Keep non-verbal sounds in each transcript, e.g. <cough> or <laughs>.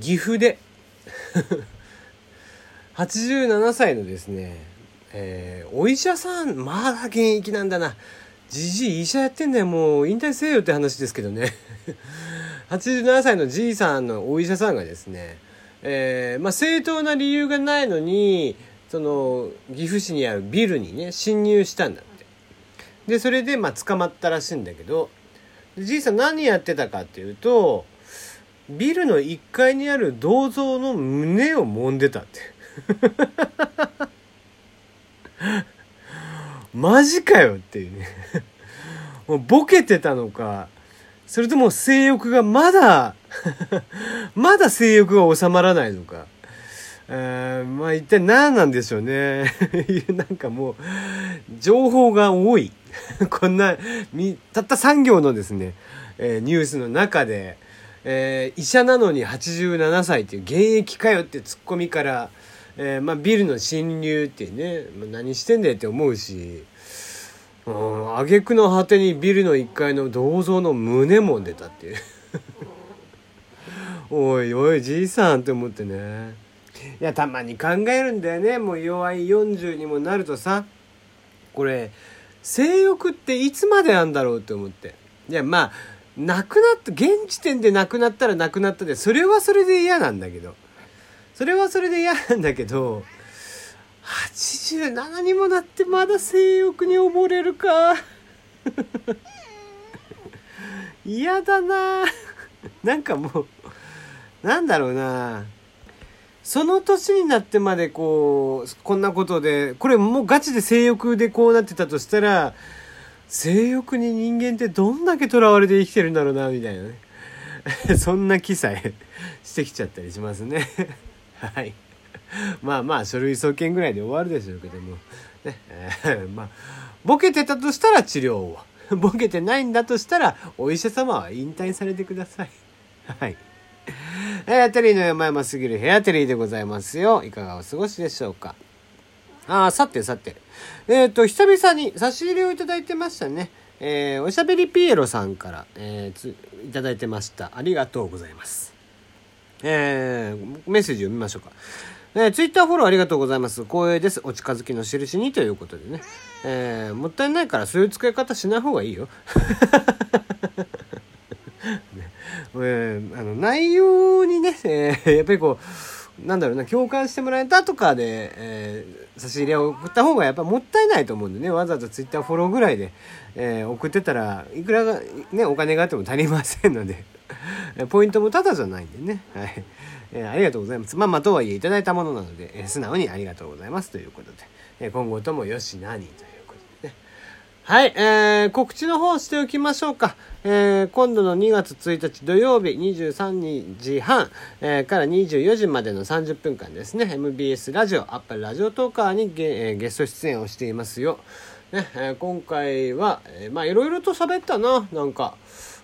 岐阜で。<laughs> 87歳のですね、えー、お医者さんまだ現役なんだな。じじい医者やってんだよ。もう引退せよって話ですけどね。<laughs> 87歳のじいさんのお医者さんがですね、えー、まあ、正当な理由がないのにその岐阜市にあるビルにね侵入したんだって。でそれでまあ捕まったらしいんだけどじいさん何やってたかっていうとビルの1階にある銅像の胸を揉んでたって <laughs> マジかよっていうねもうボケてたのかそれとも性欲がまだ <laughs> まだ性欲が収まらないのか。えー、まあ一体何なんでしょうね。<laughs> なんかもう、情報が多い。こんな、たった3行のですね、えー、ニュースの中で、えー、医者なのに87歳っていう現役かよってツッコミから、えー、まあビルの侵入ってね、まあ、何してんだよって思うし、うん、挙句の果てにビルの1階の銅像の胸も出たっていう。<laughs> おいおいじいさんって思ってね。いやたまに考えるんだよね。もう弱い40にもなるとさこれ性欲っていつまであんだろうって思って。いやまあなくなった現時点でなくなったらなくなったでそれはそれで嫌なんだけど。それはそれで嫌なんだけど87にもなってまだ性欲に溺れるか。嫌だな。なんかもうなんだろうな。その年になってまでこうこんなことでこれもうガチで性欲でこうなってたとしたら性欲に人間ってどんだけ囚われて生きてるんだろうなみたいなね。<laughs> そんな気さえ <laughs> してきちゃったりしますね。<laughs> はい。まあまあ書類送検ぐらいで終わるでしょうけども、ね。え、まあボケてたとしたら治療を。ボケてないんだとしたらお医者様は引退されてください。はい。えー、テリーの山々すぎるヘアテリーでございますよ。いかがお過ごしでしょうか。ああさてさてえっ、ー、と久々に差し入れをいただいてましたねえー、おしゃべりピエロさんから、えー、ついただいてましたありがとうございますえー、メッセージ読みましょうかえー、ツイッターフォローありがとうございます。光栄です。お近づきの印にということでね。えー、もったいないからそういう使い方しない方がいいよ。<laughs> ねえー、あの内容にね、えー、やっぱりこう、なんだろうな、共感してもらえたとかで、えー、差し入れを送った方がやっぱもったいないと思うんでね、わざわざツイッターフォローぐらいで、えー、送ってたらいくらが、ね、お金があっても足りませんので、<laughs> ポイントもただじゃないんでね。はい。えー、ありがとうございます。まあまあとはいえいただいたものなので、えー、素直にありがとうございますということで、えー、今後ともよしなにという。はい、えー、告知の方しておきましょうか。えー、今度の2月1日土曜日23時半、えー、から24時までの30分間ですね、MBS ラジオ、アップルラジオトーカーにゲ,、えー、ゲスト出演をしていますよ。ね、えー、今回は、えー、まあいろいろと喋ったな、なんか。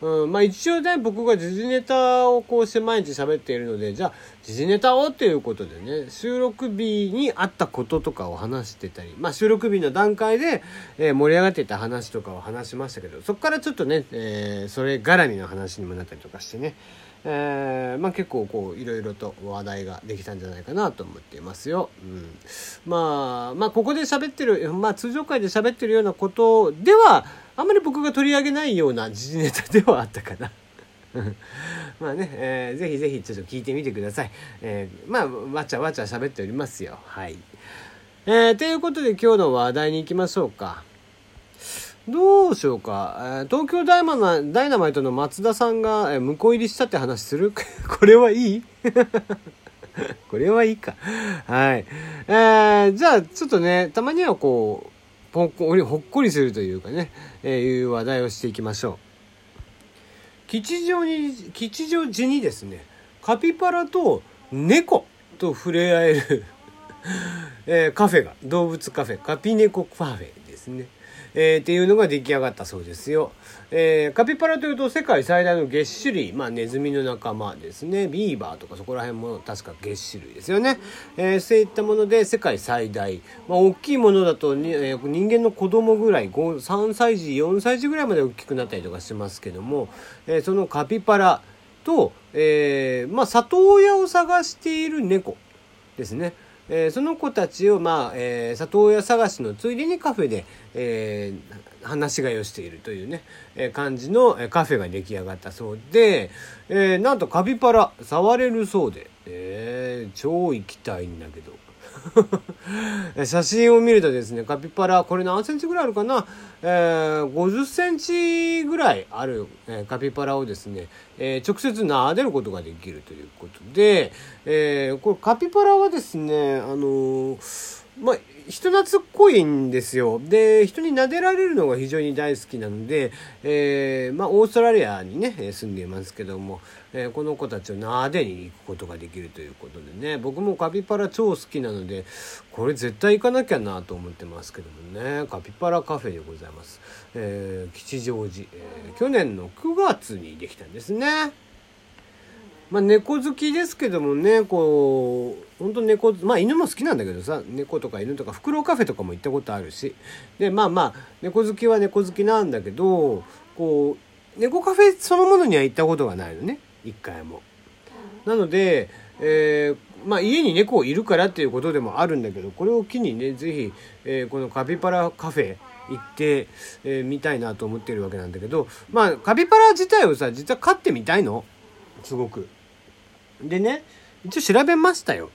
うん、まあ一応ね、僕が時事ネタをこうして毎日喋っているので、じゃあ時事ネタをっていうことでね、収録日にあったこととかを話してたり、まあ収録日の段階で、えー、盛り上がっていた話とかを話しましたけど、そこからちょっとね、えー、それ絡みの話にもなったりとかしてね、えー、まあ結構こういろいろと話題ができたんじゃないかなと思っていますよ。うん、まあ、まあここで喋ってる、まあ通常会で喋ってるようなことでは、あんまり僕が取り上げないような時事ネタではあったかな。<laughs> まあね、えー、ぜひぜひちょっと聞いてみてください。えー、まあ、わちゃわちゃ喋っておりますよ。はい。えー、ということで今日の話題に行きましょうか。どうしようか。えー、東京ダイマナダイナマイトの松田さんが、えー、向こう入りしたって話する？<laughs> これはいい？<laughs> これはいいか。はい。えー、じゃあ、ちょっとね、たまにはこう、ほっこり、ほっこりするというかね、えー、いう話題をしていきましょう。吉祥に、吉祥寺にですね、カピバラと猫と触れ合える <laughs> えー、カフェが、動物カフェ、カピネコカフェですね。えー、っていうのが出来上がったそうですよ。えー、カピバラというと世界最大の月種類、まあネズミの仲間ですね。ビーバーとかそこら辺も確か月種類ですよね。えー、そういったもので世界最大。まあ大きいものだとに、えー、人間の子供ぐらい、3歳児、4歳児ぐらいまで大きくなったりとかしますけども、えー、そのカピバラと、えー、まあ、里親を探している猫ですね。えー、その子たちを、まあ、えー、里親探しのついでにカフェで、えー、話し飼いをしているというね、えー、感じのカフェが出来上がったそうで、えー、なんとカピパラ触れるそうで、えー、超行きたいんだけど。<laughs> 写真を見るとですね、カピパラ、これ何センチぐらいあるかな、えー、50センチぐらいある、カピパラをですね、えー、直接撫でることができるということで、えー、これカピパラはですね、あのー、まあ、人懐っこいんですよ。で、人に撫でられるのが非常に大好きなので、えー、まあ、オーストラリアにね、住んでいますけども、えー、この子たちを撫でに行くことができるということでね、僕もカピバラ超好きなので、これ絶対行かなきゃなと思ってますけどもね、カピバラカフェでございます。えー、吉祥寺、えー、去年の9月にできたんですね。まあ、猫好きですけどもねこう本当猫まあ犬も好きなんだけどさ猫とか犬とかフクロウカフェとかも行ったことあるしでまあまあ猫好きは猫好きなんだけどこう猫カフェそのものには行ったことがないのね一回も。なので、えー、まあ、家に猫いるからっていうことでもあるんだけどこれを機にね是非、えー、このカピパラカフェ行って、えー、みたいなと思ってるわけなんだけどまあカピパラ自体をさ実は飼ってみたいのすごく。でね、一応調べましたよ。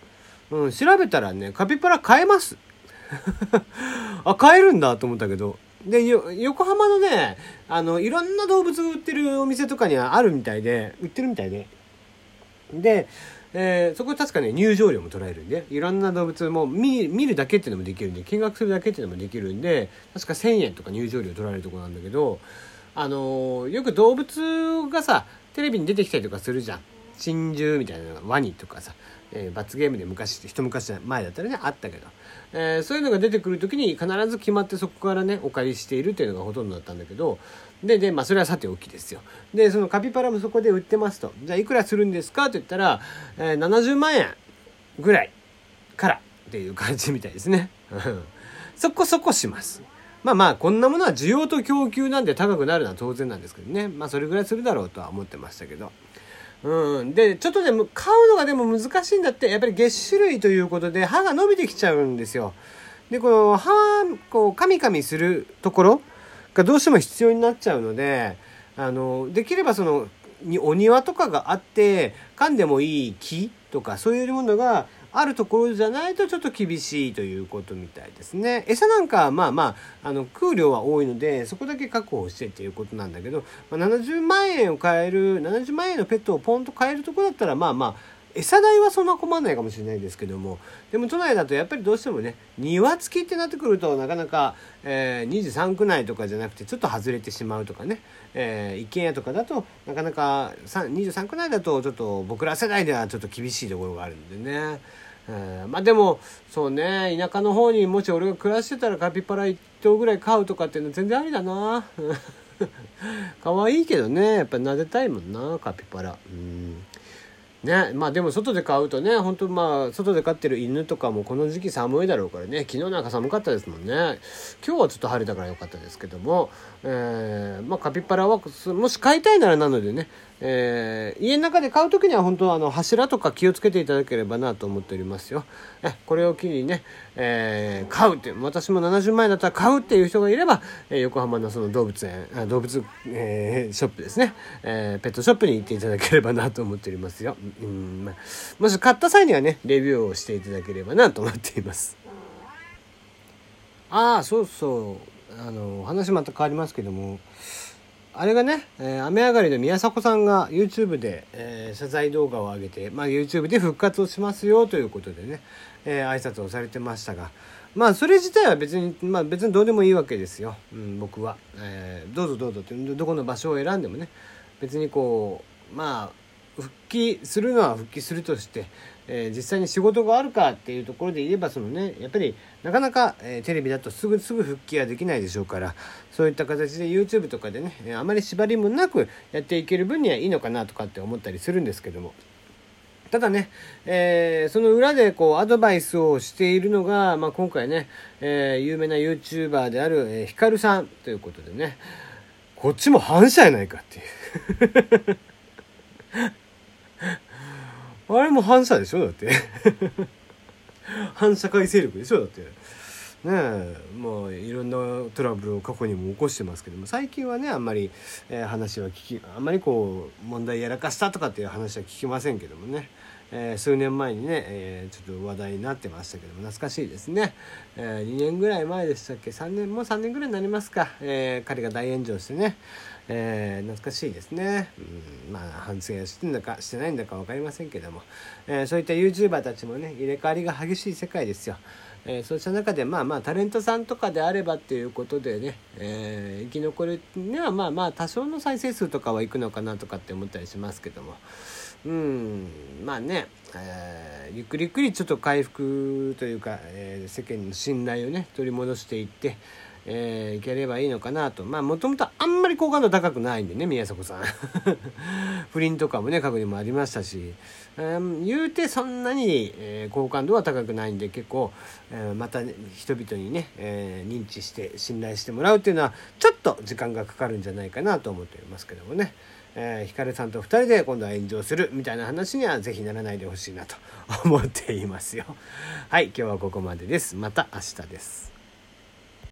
うん、調べたらね、カピバラ買えます。<laughs> あ、買えるんだと思ったけど。で、横浜のね、あの、いろんな動物を売ってるお店とかにはあるみたいで、売ってるみたいで。で、えー、そこ確かね、入場料も取られるんで、いろんな動物も見るだけっていうのもできるんで、見学するだけっていうのもできるんで、確か1000円とか入場料取られるとこなんだけど、あのー、よく動物がさ、テレビに出てきたりとかするじゃん。珍獣みたいなワニとかさ、えー、罰ゲームで昔一昔前だったらねあったけど、えー、そういうのが出てくる時に必ず決まってそこからねお借りしているっていうのがほとんどだったんだけど。ででまあそれはさておきですよ。でそのカピバラもそこで売ってますと。じゃあいくらするんですかと言ったら、えー、70万円ぐらいからっていう感じみたいですね。<laughs> そこそこします。まあまあこんなものは需要と供給なんで高くなるのは当然なんですけどね。まあそれぐらいするだろうとは思ってましたけど。うん。で、ちょっとでも、買うのがでも難しいんだって、やっぱり月種類ということで歯が伸びてきちゃうんですよ。で、この歯、こう、カミカミするところがどうしても必要になっちゃうので、あの、できればその、お庭とかがあって、噛んでもいい木とかそういうものがあるところじゃないとちょっと厳しいということみたいですね。餌なんかはまあまあ、あの、空量は多いので、そこだけ確保してっていうことなんだけど、まあ、70万円を買える、70万円のペットをポンと買えるところだったら、まあまあ、餌代はそんな困らないかもしれないですけども。でも都内だとやっぱりどうしてもね庭付きってなってくるとなかなか、えー、23区内とかじゃなくてちょっと外れてしまうとかね、えー、一軒家とかだとなかなか23区内だとちょっと僕ら世代ではちょっと厳しいところがあるんでね。えー、まあでもそうね田舎の方にもし俺が暮らしてたらカピバラ1頭ぐらい飼うとかっていうのは全然ありだな。<laughs> 可愛いけどねやっぱ撫でたいもんなカピバラ。うん。ねまあでも外で飼うとね本当まあ外で飼ってる犬とかもこの時期寒いだろうからね昨日なんか寒かったですもんね。今日はちょっと晴れたから良かったですけども、えー、まあカピバラはもし飼いたいならなのでねえー、家の中で買う時には本当はあの柱とか気をつけていただければなと思っておりますよ。えこれを機にね、えー、買うって私も70万円だったら買うっていう人がいれば、えー、横浜のその動物園動物、え、ショップですね、えペットショップに行っていただければなと思っておりますよ。うん、もし買った際にはねレビューをしていただければなと思っています。ああそうそうあの話また変わりますけどもあれがね、えー、雨上がりの宮迫さんが YouTube で、えー、謝罪動画を上げて、まあ、YouTube で復活をしますよということでね、えー、挨拶をされてましたが、まあ、それ自体は別に、まあ、別にどうでもいいわけですよ、うん、僕は、えー。どうぞどうぞって、どこの場所を選んでもね、別にこう、まあ、復帰するのは復帰するとして、えー、実際に仕事があるかっていうところで言えばそのねやっぱりなかなか、えー、テレビだとすぐすぐ復帰はできないでしょうからそういった形で YouTube とかでねあまり縛りもなくやっていける分にはいいのかなとかって思ったりするんですけども。ただね、えー、その裏でこうアドバイスをしているのが、まあ、今回ね、えー、有名な YouTuber である、えー、ヒカルさんということでねこっちも反射やないかっていう <laughs> あれも反射でしょだって反社会勢力でしょだって。ねえもういろんなトラブルを過去にも起こしてますけども最近はねあんまり、えー、話は聞きあんまりこう問題やらかしたとかっていう話は聞きませんけどもね、えー、数年前にね、えー、ちょっと話題になってましたけども懐かしいですね、え2年ぐらい前でしたっけ？3年もう3年ぐらいになりますか、え彼が大炎上してね。えー、懐かしいですね、うん、まあ反省してんだかしてないんだか分かりませんけども、えー、そういった YouTuber たちもね入れ替わりが激しい世界ですよ、えー、そうした中でまあまあタレントさんとかであればっていうことでね、えー、生き残るにはまあまあ多少の再生数とかはいくのかなとかって思ったりしますけども。うん。まあね、えー、ゆっくりゆっくりちょっと回復というか、えー、世間の信頼をね取り戻していってえー、いければいいのかなと。まあもともとあんまり好感度高くないんでね宮迫さん。<laughs> 不倫とかもね過去にもありましたし、えー、言うてそんなに、えー、好感度は高くないんで結構、えー、またね人々にね、えー、認知して信頼してもらうっていうのはちょっと時間がかかるんじゃないかなと思っておりますけどもね。えー、ヒカルさんと2人で今度は炎上するみたいな話には是非ならないでほしいなと思っていますよ。はい、今日はここまでです。また明日です。